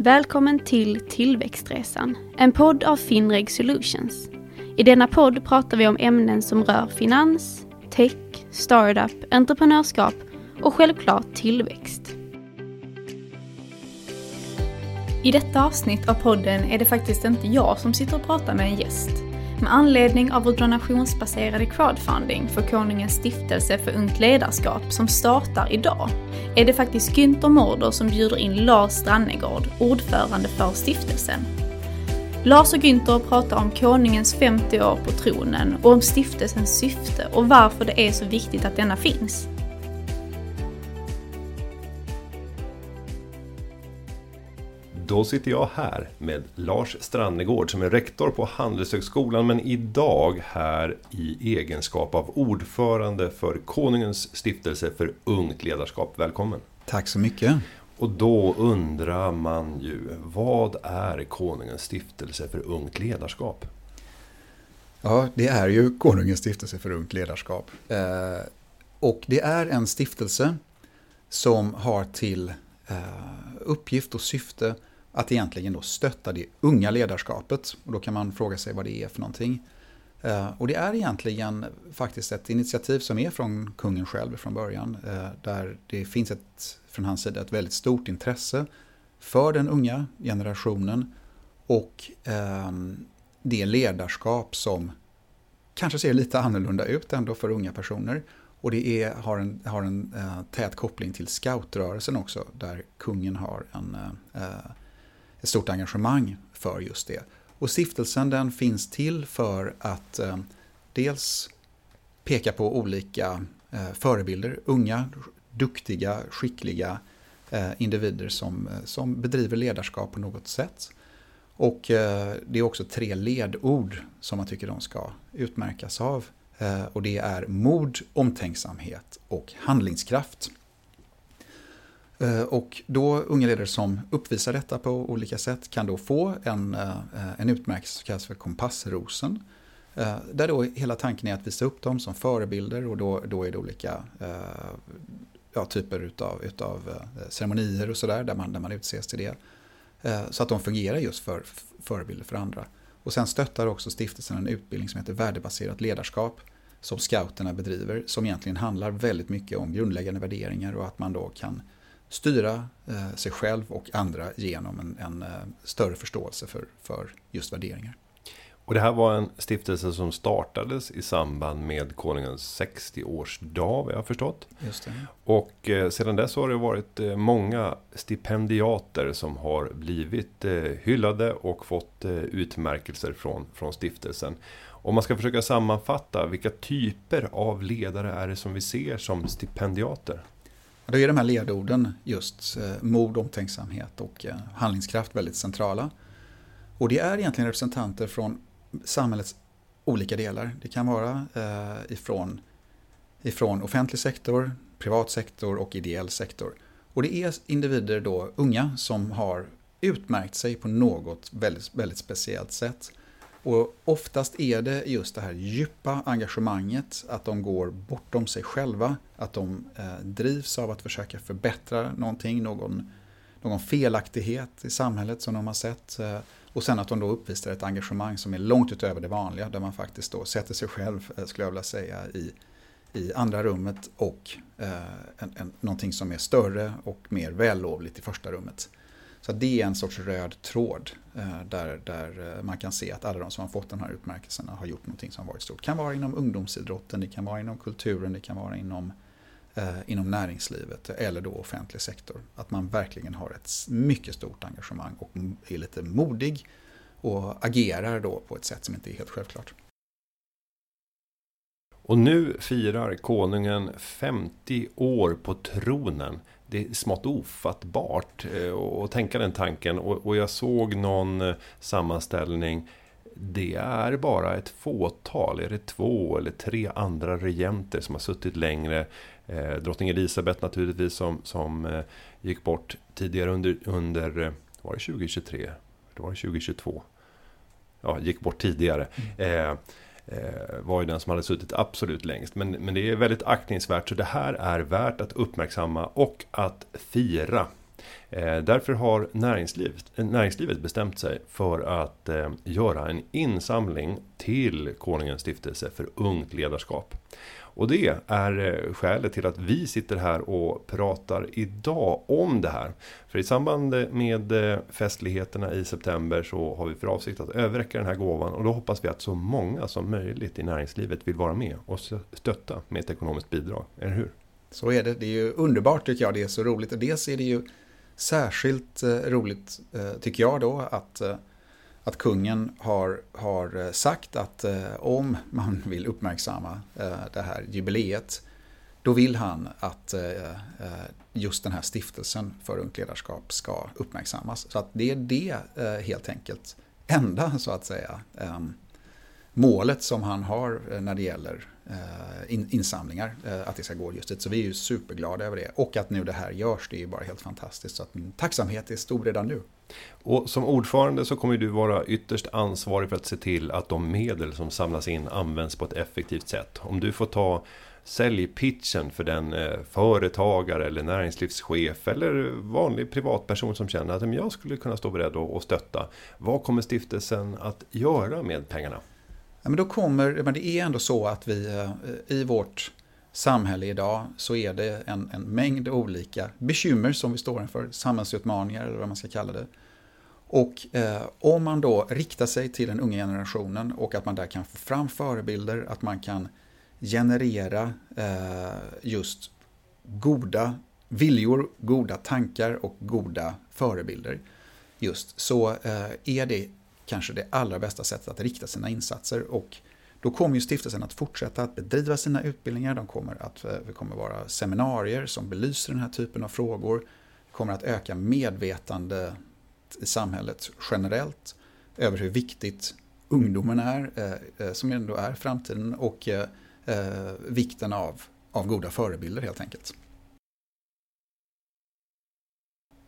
Välkommen till Tillväxtresan, en podd av Finreg Solutions. I denna podd pratar vi om ämnen som rör finans, tech, startup, entreprenörskap och självklart tillväxt. I detta avsnitt av podden är det faktiskt inte jag som sitter och pratar med en gäst. Med anledning av vår donationsbaserade crowdfunding för Konungens stiftelse för ungt ledarskap som startar idag är det faktiskt Günther Mårder som bjuder in Lars Strannegård, ordförande för stiftelsen. Lars och Günther pratar om konungens 50 år på tronen och om stiftelsens syfte och varför det är så viktigt att denna finns. Då sitter jag här med Lars Strannegård som är rektor på Handelshögskolan men idag här i egenskap av ordförande för Konungens stiftelse för ungt ledarskap. Välkommen! Tack så mycket! Och då undrar man ju, vad är Konungens stiftelse för ungt ledarskap? Ja, det är ju Konungens stiftelse för ungt ledarskap. Eh, och det är en stiftelse som har till eh, uppgift och syfte att egentligen då stötta det unga ledarskapet. Och då kan man fråga sig vad det är för någonting. Eh, och det är egentligen faktiskt ett initiativ som är från kungen själv från början. Eh, där det finns ett, från hans sida ett väldigt stort intresse för den unga generationen och ehm, det ledarskap som kanske ser lite annorlunda ut ändå för unga personer. Och det är, har en, har en eh, tät koppling till scoutrörelsen också, där kungen har en, ett stort engagemang för just det. Och stiftelsen den finns till för att eh, dels peka på olika eh, förebilder, unga, duktiga, skickliga eh, individer som, eh, som bedriver ledarskap på något sätt. Och det är också tre ledord som man tycker de ska utmärkas av. Eh, och det är mod, omtänksamhet och handlingskraft. Eh, och då unga ledare som uppvisar detta på olika sätt kan då få en, eh, en utmärkelse som kallas för Kompassrosen. Eh, där då hela tanken är att visa upp dem som förebilder och då, då är det olika ja, typer utav, utav ceremonier och sådär där man, där man utses till det. Så att de fungerar just för förebilder för andra. Och sen stöttar också stiftelsen en utbildning som heter värdebaserat ledarskap som scouterna bedriver som egentligen handlar väldigt mycket om grundläggande värderingar och att man då kan styra eh, sig själv och andra genom en, en eh, större förståelse för, för just värderingar. Och det här var en stiftelse som startades i samband med konungens 60-årsdag, vad jag har förstått. Just det. Och eh, sedan dess har det varit eh, många stipendiater som har blivit eh, hyllade och fått utmärkelser från, från stiftelsen. Om man ska försöka sammanfatta, vilka typer av ledare är det som vi ser som stipendiater? Då är de här ledorden just eh, mod, omtänksamhet och eh, handlingskraft väldigt centrala. Och det är egentligen representanter från samhällets olika delar. Det kan vara eh, ifrån, ifrån offentlig sektor, privat sektor och ideell sektor. Och det är individer då, unga, som har utmärkt sig på något väldigt, väldigt speciellt sätt. Och oftast är det just det här djupa engagemanget, att de går bortom sig själva, att de eh, drivs av att försöka förbättra någonting, någon, någon felaktighet i samhället som de har sett. Eh, och sen att de då uppvisar ett engagemang som är långt utöver det vanliga, där man faktiskt då sätter sig själv, eh, skulle jag vilja säga, i, i andra rummet och eh, en, en, någonting som är större och mer vällovligt i första rummet. Så det är en sorts röd tråd eh, där, där eh, man kan se att alla de som har fått den här utmärkelsen har gjort någonting som varit stort. Det kan vara inom ungdomsidrotten, det kan vara inom kulturen, det kan vara inom, eh, inom näringslivet eller då offentlig sektor. Att man verkligen har ett mycket stort engagemang och är lite modig och agerar då på ett sätt som inte är helt självklart. Och nu firar konungen 50 år på tronen det är smått ofattbart att eh, tänka den tanken. Och, jag såg någon eh, sammanställning. Det är bara ett fåtal, är det två eller tre andra regenter som har suttit längre. Eh, drottning Elisabeth naturligtvis som, som gick bort tidigare under, under, var det 2023? Det var det 2022? Ja, gick bort tidigare. Mm. Eh, Eh, var ju den som hade suttit absolut längst. Men, men det är väldigt aktningsvärt så det här är värt att uppmärksamma och att fira. Eh, därför har näringslivet, näringslivet bestämt sig för att eh, göra en insamling till Konungens stiftelse för ungt ledarskap. Och det är eh, skälet till att vi sitter här och pratar idag om det här. För i samband med eh, festligheterna i september så har vi för avsikt att överräcka den här gåvan och då hoppas vi att så många som möjligt i näringslivet vill vara med och stötta med ett ekonomiskt bidrag, eller hur? Så är det, det är ju underbart tycker jag, det är så roligt och dels är det ju särskilt eh, roligt tycker jag då att att kungen har, har eh, sagt att eh, om man vill uppmärksamma eh, det här jubileet då vill han att eh, eh just den här stiftelsen för ungt ledarskap ska uppmärksammas. Så att det är det eh, helt enkelt enda så att säga eh, målet som han har när det gäller Eh, insamlingar, eh, att det ska gå just dit. Så vi är ju superglada över det. Och att nu det här görs, det är ju bara helt fantastiskt. Så att min tacksamhet är stor redan nu. Och som ordförande så kommer du vara ytterst ansvarig för att se till att de medel som samlas in används på ett effektivt sätt. Om du får ta säljpitchen för den eh, företagare eller näringslivschef eller vanlig privatperson som känner att jag skulle kunna stå beredd och stötta. Vad kommer stiftelsen att göra med pengarna? Ja, men då kommer, men det är ändå så att vi eh, i vårt samhälle idag så är det en, en mängd olika bekymmer som vi står inför, samhällsutmaningar eller vad man ska kalla det. Och eh, om man då riktar sig till den unga generationen och att man där kan få fram förebilder, att man kan generera eh, just goda viljor, goda tankar och goda förebilder. Just så eh, är det kanske det allra bästa sättet att rikta sina insatser och då kommer ju stiftelsen att fortsätta att bedriva sina utbildningar. De kommer att, eh, det kommer vara seminarier som belyser den här typen av frågor. Det kommer att öka medvetande i samhället generellt över hur viktigt ungdomen är, eh, eh som ändå är framtiden, och eh, vikten av, av goda förebilder helt enkelt.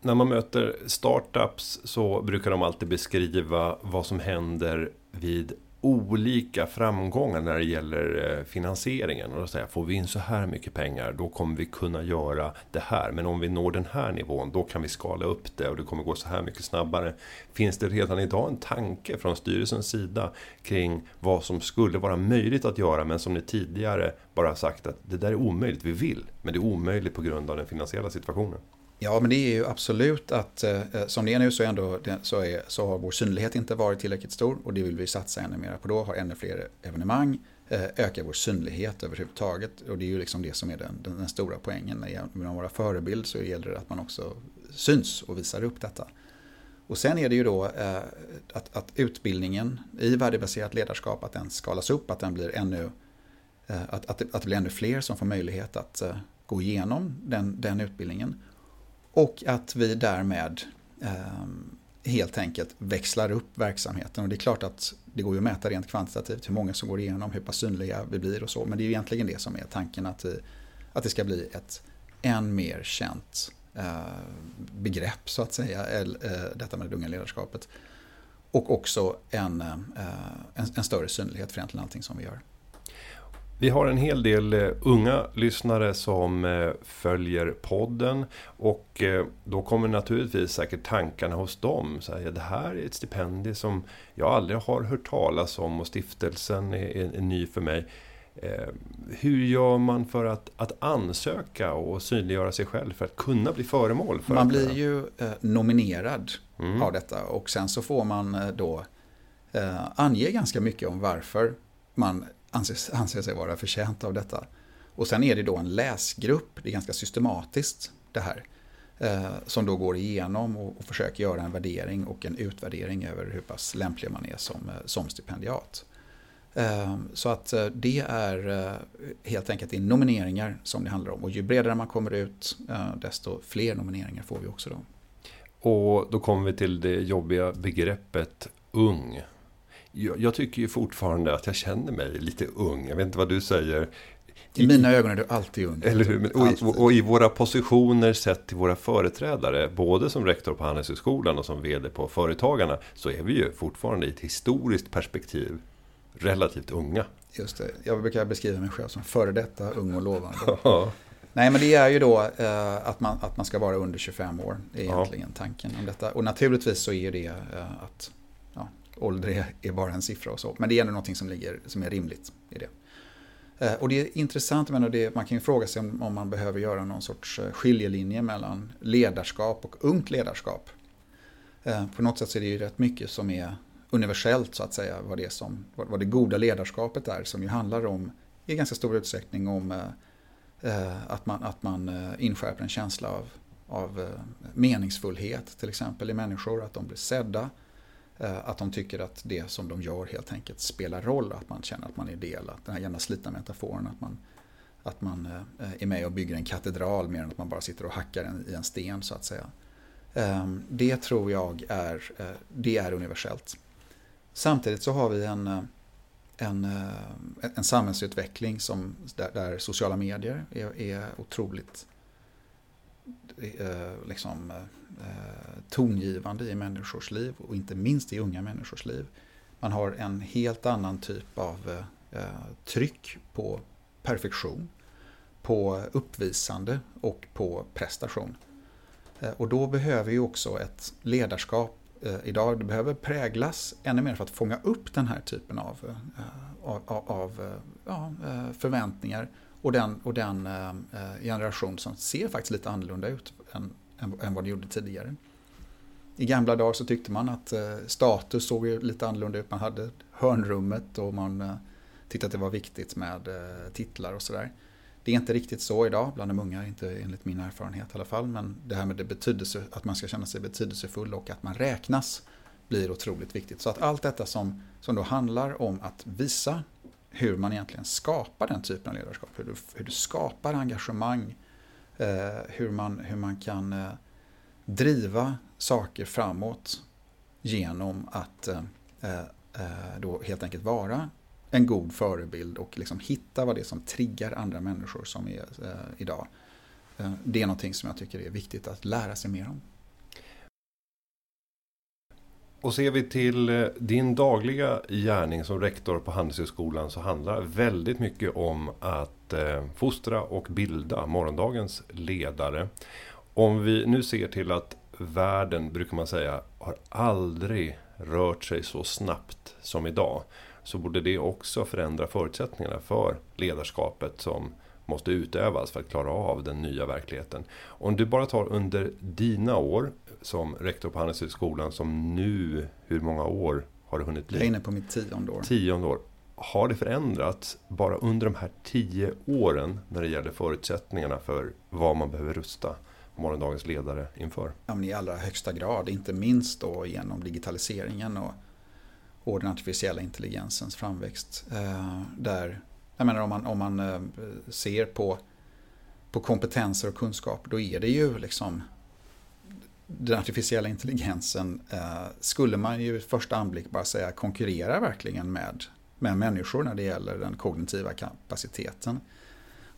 När man möter startups så brukar de alltid beskriva vad som händer vid olika framgångar när det gäller eh, finansieringen. Och då säger får vi in så här mycket pengar då kommer vi kunna göra det här. Men om vi når den här nivån då kan vi skala upp det och det kommer gå så här mycket snabbare. Finns det redan idag en tanke från styrelsens sida kring vad som skulle vara möjligt att göra men som ni tidigare bara sagt att det där är omöjligt, vi vill men det är omöjligt på grund av den finansiella situationen? Ja, men det är ju absolut att eh, eh som det är nu så, är ändå, så, är, så har vår synlighet inte varit tillräckligt stor och det vill vi satsa ännu mer på då, ha ännu fler evenemang, eh, öka vår synlighet överhuvudtaget och det är ju liksom det som är den, den, den stora poängen. När man vara förebild så gäller det att man också syns och visar upp detta. Och sen är det ju då eh, att, att utbildningen i värdebaserat ledarskap, att den skalas upp, att den blir ännu eh, att, att, att det blir ännu fler som får möjlighet att eh, gå igenom den, den utbildningen. Och att vi därmed eh, helt enkelt växlar upp verksamheten. Och det är klart att det går ju att mäta rent kvantitativt hur många som går igenom, hur pass synliga vi blir och så. Men det är ju egentligen det som är tanken att, vi, att det ska bli ett än mer känt eh, begrepp så att säga, eh, detta med det unga ledarskapet. Och också en, eh, en, en större synlighet för egentligen allting som vi gör. Vi har en hel del eh, unga lyssnare som eh, följer podden och eh, då kommer naturligtvis säkert tankarna hos dem. Så här, det här är ett stipendium som jag aldrig har hört talas om och stiftelsen är, är ny för mig. Hur gör man för att, att ansöka och synliggöra sig själv för att kunna bli föremål för Man blir ju nominerad mm. av detta och sen så får man då ange ganska mycket om varför man anser, anser sig vara förtjänt av detta. Och sen är det då en läsgrupp, det är ganska systematiskt det här. Eh, som då går igenom och, och, försöker göra en värdering och en utvärdering över hur pass lämplig man är som, eh, som stipendiat. Eh, så att eh, det är eh, helt enkelt i nomineringar som det handlar om. Och ju bredare man kommer ut, eh, desto fler nomineringar får vi också då. Och då kommer vi till det jobbiga begreppet ung. Jag, jag, tycker ju fortfarande att jag känner mig lite ung. Jag vet inte vad du säger. I, I mina ögon är du alltid ung. Eller hur? Och i, och i, våra positioner sett till våra företrädare, både som rektor på Handelshögskolan och som vd på Företagarna, så är vi ju fortfarande i ett historiskt perspektiv relativt unga. Just det. Jag brukar beskriva mig själv som före detta ung och lovande. Nej, men det är ju då eh, att, man, att man ska vara under 25 år. Är egentligen ja. tanken om detta. Och naturligtvis så är det eh, att ålder är, är, bara en siffra och så. Men det är ändå någonting som, ligger, som är rimligt i det. Eh, och det är intressant, men det, man kan ju fråga sig om, om, man behöver göra någon sorts eh, skiljelinje mellan ledarskap och ungt ledarskap. Eh, på något sätt så är det ju rätt mycket som är universellt så att säga, vad det, som, vad det goda ledarskapet är, som ju handlar om, i ganska stor utsträckning om att man, att man inskärper en känsla av, av meningsfullhet till exempel i människor, att de blir sedda, Eh, Eh, att de tycker att det som de gör helt enkelt spelar roll, att man känner att man är del. Att den här gärna slitna metaforen, att man, att man eh, är med och bygger en katedral mer än att man bara sitter och hackar en, i en sten så att säga. Ehm, det tror jag är, eh, det är universellt. Samtidigt så har vi en, en, en samhällsutveckling som, där, där sociala medier är, är otroligt Eh, liksom, eh, tongivande i människors liv och inte minst i unga människors liv. Man har en helt annan typ av eh, tryck på perfektion, på uppvisande och på prestation. Och då behöver ju också ett ledarskap idag, det behöver präglas ännu mer för att fånga upp den här typen av, av, av ja, förväntningar och den, och den eh, generation som ser faktiskt lite annorlunda ut än, än, än vad det gjorde tidigare. I gamla dagar så tyckte man att eh, status såg lite annorlunda ut. Man hade hörnrummet och man eh, tyckte att det var viktigt med eh, titlar och sådär. Det är inte riktigt så idag bland de unga, inte enligt min erfarenhet i alla fall. Men det här med det betydelse, att man ska känna sig betydelsefull och att man räknas blir otroligt viktigt. Så att allt detta som, som då handlar om att visa hur man egentligen skapar den typen av ledarskap. Hur du, hur du skapar engagemang, Eh, hur, man, hur man kan eh, driva saker framåt genom att eh, eh då helt enkelt vara en god förebild och liksom hitta vad det är som triggar andra människor som är eh, idag. Eh, det är någonting som jag tycker är viktigt att lära sig mer om. Och ser vi till eh, din dagliga gärning som rektor på Handelshögskolan så handlar väldigt mycket om att eh, fostra och bilda morgondagens ledare. Om vi nu ser till att världen, brukar man säga, har aldrig rört sig så snabbt som idag. Så borde det också förändra förutsättningarna för ledarskapet som måste utövas för att klara av den nya verkligheten. Om du bara tar under dina år som rektor på Handelshögskolan som nu, hur många år har du hunnit bli? Jag är inne på mitt tionde år. Tionde år har det förändrats bara under de här tio åren när det gäller förutsättningarna för vad man behöver rusta morgondagens ledare inför? Ja, men I allra högsta grad, inte minst då genom digitaliseringen och, och den artificiella intelligensens framväxt. Eh, där, jag menar om man, om man eh, ser på, på kompetenser och kunskap, då är det ju liksom den artificiella intelligensen eh, skulle man ju i första anblick bara säga konkurrerar verkligen med med människor när det gäller den kognitiva kapaciteten.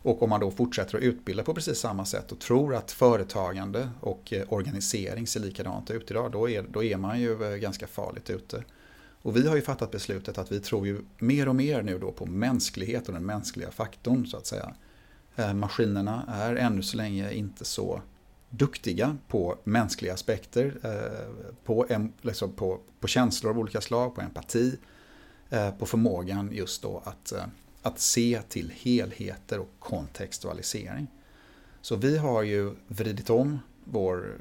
Och om man då fortsätter att utbilda på precis samma sätt och tror att företagande och eh, organisering ser likadant ut idag, då är, då är man ju eh, ganska farligt ute. Och vi har ju fattat beslutet att vi tror ju mer och mer nu då på mänsklighet och den mänskliga faktorn så att säga. Eh, maskinerna är ännu så länge inte så duktiga på mänskliga aspekter, eh, på, liksom på, på känslor av olika slag, på empati, eh, på förmågan just då att, att se till helheter och kontextualisering. Så vi har ju vridit om vår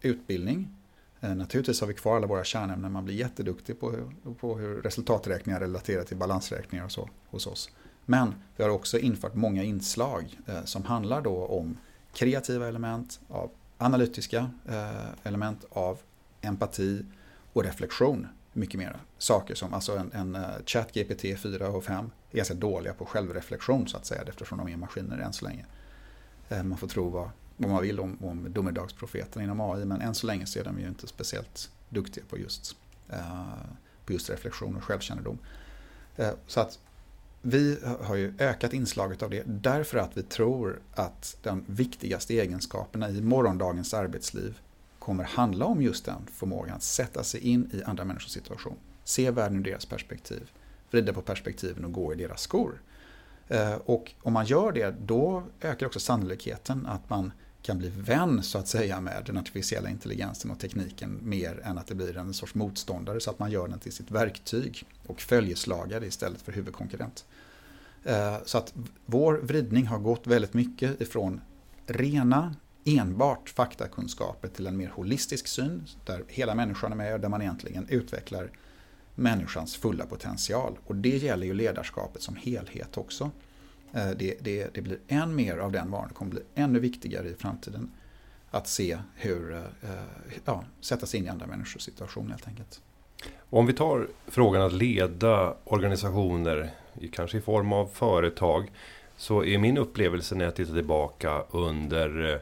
utbildning. Eh, naturligtvis har vi kvar alla våra kärnämnen, man blir jätteduktig på, på hur resultaträkningar relaterar till balansräkningar och så hos oss. Men vi har också infört många inslag eh, som handlar då om kreativa element, av analytiska eh, element, av empati och reflektion mycket mer saker som alltså en, en uh, chat GPT 4 och 5 är ganska dåliga på självreflektion så att säga eftersom de är maskiner än så länge. Man får tro vad, vad man vill om, om domedagsprofeterna inom AI men än så länge så är de ju inte speciellt duktiga på just, eh, på just reflektion och självkännedom. Eh, så att vi har ju ökat inslaget av det därför att vi tror att de viktigaste egenskaperna i morgondagens arbetsliv kommer handla om just den förmågan att sätta sig in i andra människors situation. Se världen ur deras perspektiv, vrida på perspektiven och gå i deras skor. Eh, och om man gör det, då ökar också sannolikheten att man kan bli vän så att säga med den artificiella intelligensen och tekniken mer än att det blir en sorts motståndare så att man gör den till sitt verktyg och följeslagare istället för huvudkonkurrent. Eh, så att vår vridning har gått väldigt mycket ifrån rena enbart faktakunskaper till en mer holistisk syn där hela människan är med och där man egentligen utvecklar människans fulla potential. Och det gäller ju ledarskapet som helhet också. Eh, det, det, det blir än mer av den varan, det kommer bli ännu viktigare i framtiden att se hur, eh, eh, ja, sätta sig in i andra människors situation helt enkelt. Om vi tar frågan att leda organisationer, kanske i form av företag, så är min upplevelse när jag tittar tillbaka under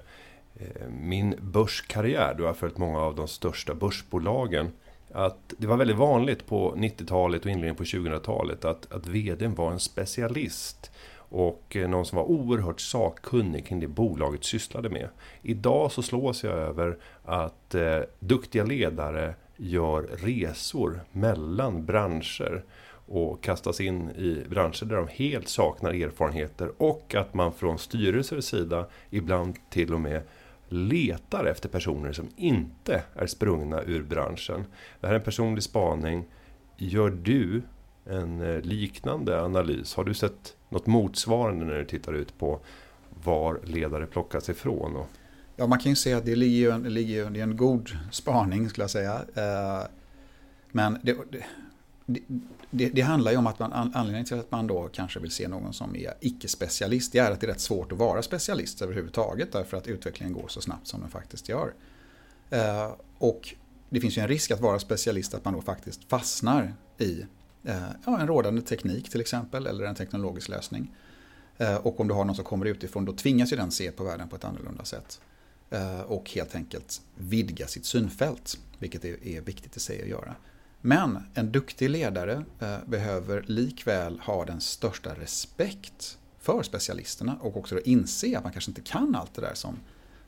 min börskarriär, då jag har följt många av de största börsbolagen, att det var väldigt vanligt på 90-talet och inledningen på 2000-talet att, att vdn var en specialist och eh, någon som var oerhört sakkunnig kring det bolaget sysslade med. Idag så slås jag över att eh, duktiga ledare gör resor mellan branscher och kastas in i branscher där de helt saknar erfarenheter och att man från styrelsers sida ibland till och med letar efter personer som inte är sprungna ur branschen. Det här är en personlig spaning. Gör du en eh, liknande analys? Har du sett något motsvarande när du tittar ut på var ledare plockas ifrån? Ja, man kan ju se att det ligger ju en, det ligger, det är en god spaning skulle jag säga. Eh, men det, det, det, det, handlar ju om att man, anledningen till att man då kanske vill se någon som är icke-specialist, det är att det är rätt svårt att vara specialist överhuvudtaget därför att utvecklingen går så snabbt som den faktiskt gör. Eh, och det finns ju en risk att vara specialist att man då faktiskt fastnar i Eh, ja, en rådande teknik till exempel eller en teknologisk lösning. Eh, och om du har någon som kommer utifrån då tvingas ju den se på världen på ett annorlunda sätt. Eh, och helt enkelt vidga sitt synfält, vilket är, viktigt i sig att göra. Men en duktig ledare behöver likväl ha den största respekt för specialisterna och också inse att man kanske inte kan allt det där som,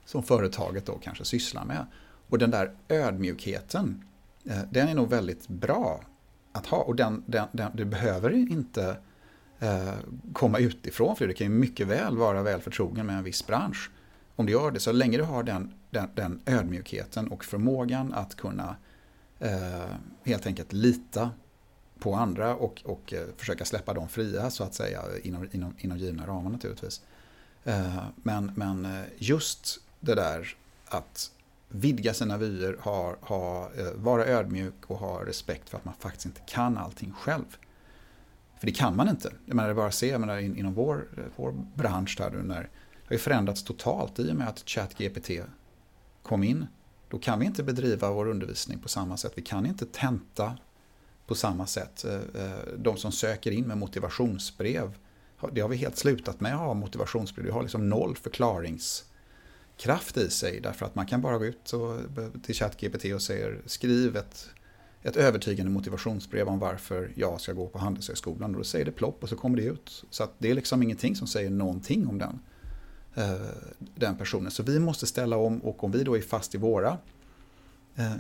som företaget då kanske sysslar med. Och den där ödmjukheten, den är nog väldigt bra att ha. Och den, den, den, det behöver inte eh, komma utifrån, för det kan ju mycket väl vara väl förtrogen med en viss bransch. Om du gör det, så länge du har den, den, den ödmjukheten och förmågan att kunna eh, helt enkelt lita på andra och, och eh, försöka släppa dem fria så att säga inom, inom, inom givna ramar naturligtvis. Eh, men, men eh, just det där att vidga sina vyer, ha, ha, eh, vara ödmjuk och ha respekt för att man faktiskt inte kan allting själv. För det kan man inte. Jag menar, det bara se jag menar, in, inom vår, eh, vår bransch där nu när det har ju förändrats totalt i och med att ChatGPT kom in. Då kan vi inte bedriva vår undervisning på samma sätt. Vi kan inte tenta på samma sätt. Eh, de som söker in med motivationsbrev, det har vi helt slutat med att ha motivationsbrev. Vi har liksom noll förklarings kraft i sig därför att man kan bara gå ut och, till ChatGPT och säga skriv ett, ett övertygande motivationsbrev om varför jag ska gå på Handelshögskolan. Och då säger det plopp och så kommer det ut. Så att det är liksom ingenting som säger någonting om den. Eh, den personen. Så vi måste ställa om och om vi då är fast i våra eh,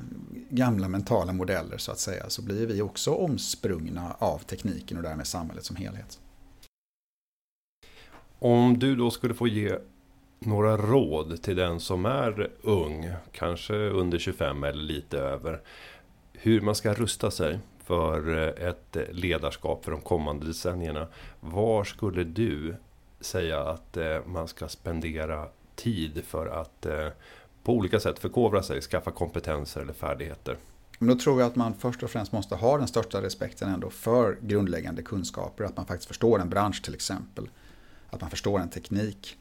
gamla mentala modeller så att säga så blir vi också omsprungna av tekniken och därmed samhället som helhet. Om du då skulle få ge några råd till den som är ung, kanske under 25 eller lite över, hur man ska rusta sig för eh, ett ledarskap för de kommande decennierna. Var skulle du säga att eh, man ska spendera tid för att eh, på olika sätt förkovra sig, skaffa kompetenser eller färdigheter. Men då tror jag att man först och främst måste ha den största respekten ändå för grundläggande kunskaper. Att man faktiskt förstår en bransch till exempel. Att man förstår en teknik.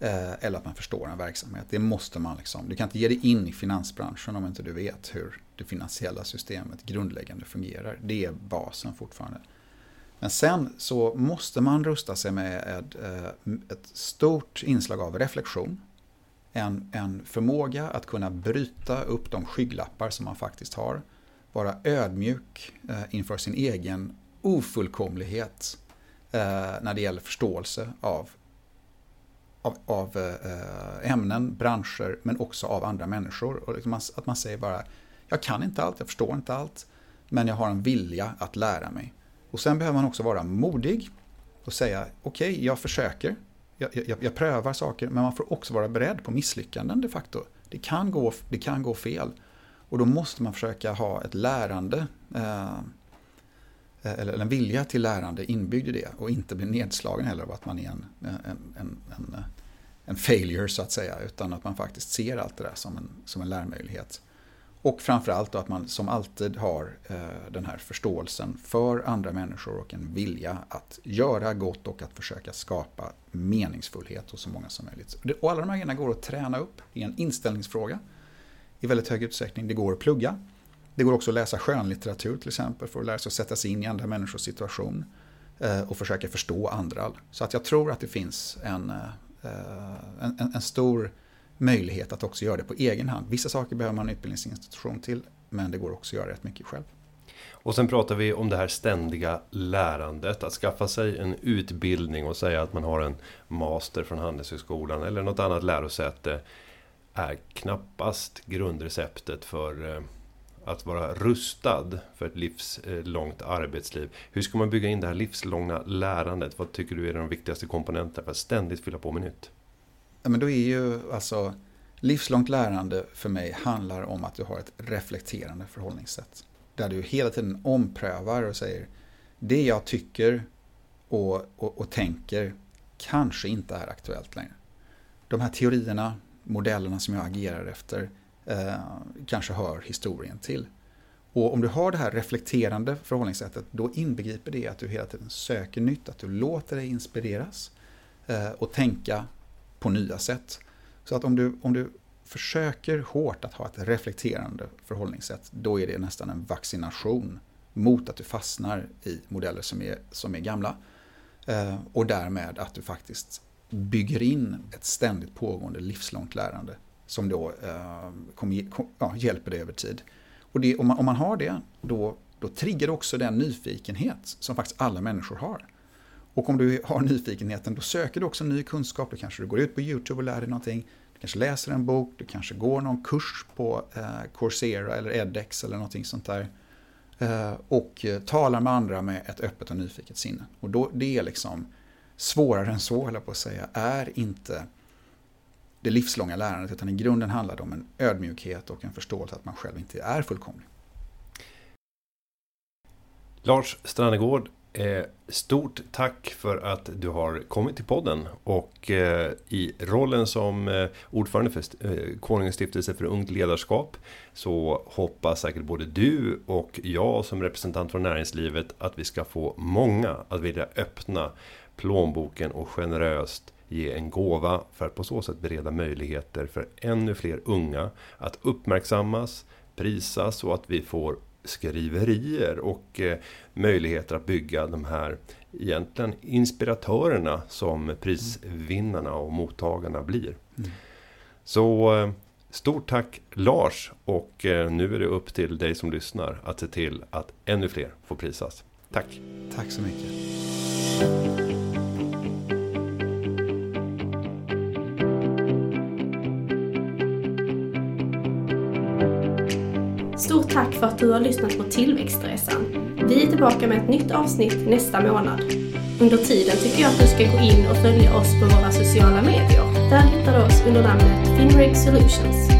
Eh, eller att man förstår en verksamhet. Det måste man liksom. Du kan inte ge dig in i finansbranschen om inte du vet hur det finansiella systemet grundläggande fungerar. Det är basen fortfarande. Men sen så måste man rusta sig med ett, eh, ett stort inslag av reflektion. En, en förmåga att kunna bryta upp de skygglappar som man faktiskt har. Vara ödmjuk eh, inför sin egen ofullkomlighet när det gäller förståelse av, av, av eh, ämnen, branscher men också av andra människor. Och liksom att man säger bara, jag kan inte allt, jag förstår inte allt, men jag har en vilja att lära mig. Och sen behöver man också vara modig och säga okej, okay, jag försöker, jag, jag, jag, prövar saker, men man får också vara beredd på misslyckanden de facto. Det kan gå, det kan gå fel. Och då måste man försöka ha ett lärande, eh, eller en vilja till lärande inbyggd i det och inte bli nedslagen heller av att man är en, en, en, en, en failure så att säga, utan att man faktiskt ser allt det där som en, som en lärmöjlighet. Och framförallt då att man som alltid har eh, den här förståelsen för andra människor och en vilja att göra gott och att försöka skapa meningsfullhet hos så många som möjligt. Och alla de här grejerna går att träna upp. Det är en inställningsfråga i väldigt hög utsträckning. Det går att plugga. Det går också att läsa skönlitteratur till exempel för att lära sig att sätta sig in i andra människors situation eh, och försöka förstå andra. Så att jag tror att det finns en, eh, Eh, en, en, stor möjlighet att också göra det på egen hand. Vissa saker behöver man en utbildningsinstitution till, men det går också att göra rätt mycket själv. Och sen pratar vi om det här ständiga lärandet. Att skaffa sig en utbildning och säga att man har en master från Handelshögskolan eller något annat lärosäte är knappast grundreceptet för eh, att vara rustad för ett livslångt eh, arbetsliv. Hur ska man bygga in det här livslånga lärandet? Vad tycker du är de viktigaste komponenterna för att ständigt fylla på med nytt? Ja, men då är ju alltså livslångt lärande för mig handlar om att du har ett reflekterande förhållningssätt. Där du hela tiden omprövar och säger det jag tycker och, och, och tänker kanske inte är aktuellt längre. De här teorierna, modellerna som jag agerar efter eh, kanske hör historien till. Och om du har det här reflekterande förhållningssättet då inbegriper det att du hela tiden söker nytt, att du låter dig inspireras eh, och tänka på nya sätt. Så att om du, om du försöker hårt att ha ett reflekterande förhållningssätt, då är det nästan en vaccination mot att du fastnar i modeller som är, som är gamla. Eh, och därmed att du faktiskt bygger in ett ständigt pågående livslångt lärande som då eh, kom, kom, ja, hjälper dig över tid. Och det, om, man, om man har det, då, då triggar det också den nyfikenhet som faktiskt alla människor har. Och om du har nyfikenheten, då söker du också ny kunskap. Då kanske du går ut på YouTube och lär dig någonting. Du kanske läser en bok, du kanske går någon kurs på eh, Coursera eller edX eller någonting sånt där. Eh, och eh, talar med andra med ett öppet och nyfiket sinne. Och då, det är liksom svårare än så, höll jag på att säga, är inte det livslånga lärandet, utan i grunden handlar det om en ödmjukhet och en förståelse att man själv inte är fullkomlig. Lars Strannegård, eh, stort tack för att du har kommit till podden och eh, i rollen som eh, ordförande för Konungens stiftelse för ungt ledarskap så hoppas säkert både du och jag som representant från näringslivet att vi ska få många att vilja öppna plånboken och generöst ge en gåva för att på så sätt bereda möjligheter för ännu fler unga att uppmärksammas, prisas och att vi får skriverier och eh, möjligheter att bygga de här egentligen inspiratörerna som prisvinnarna och mottagarna blir. Mm. Så eh, stort tack Lars och eh, nu är det upp till dig som lyssnar att se till att ännu fler får prisas. Tack! Tack så mycket! Tack för att du har lyssnat på Tillväxtresan. Vi är tillbaka med ett nytt avsnitt nästa månad. Under tiden tycker jag att du ska gå in och följa oss på våra sociala medier. Där hittar du oss under namnet Finreg Solutions.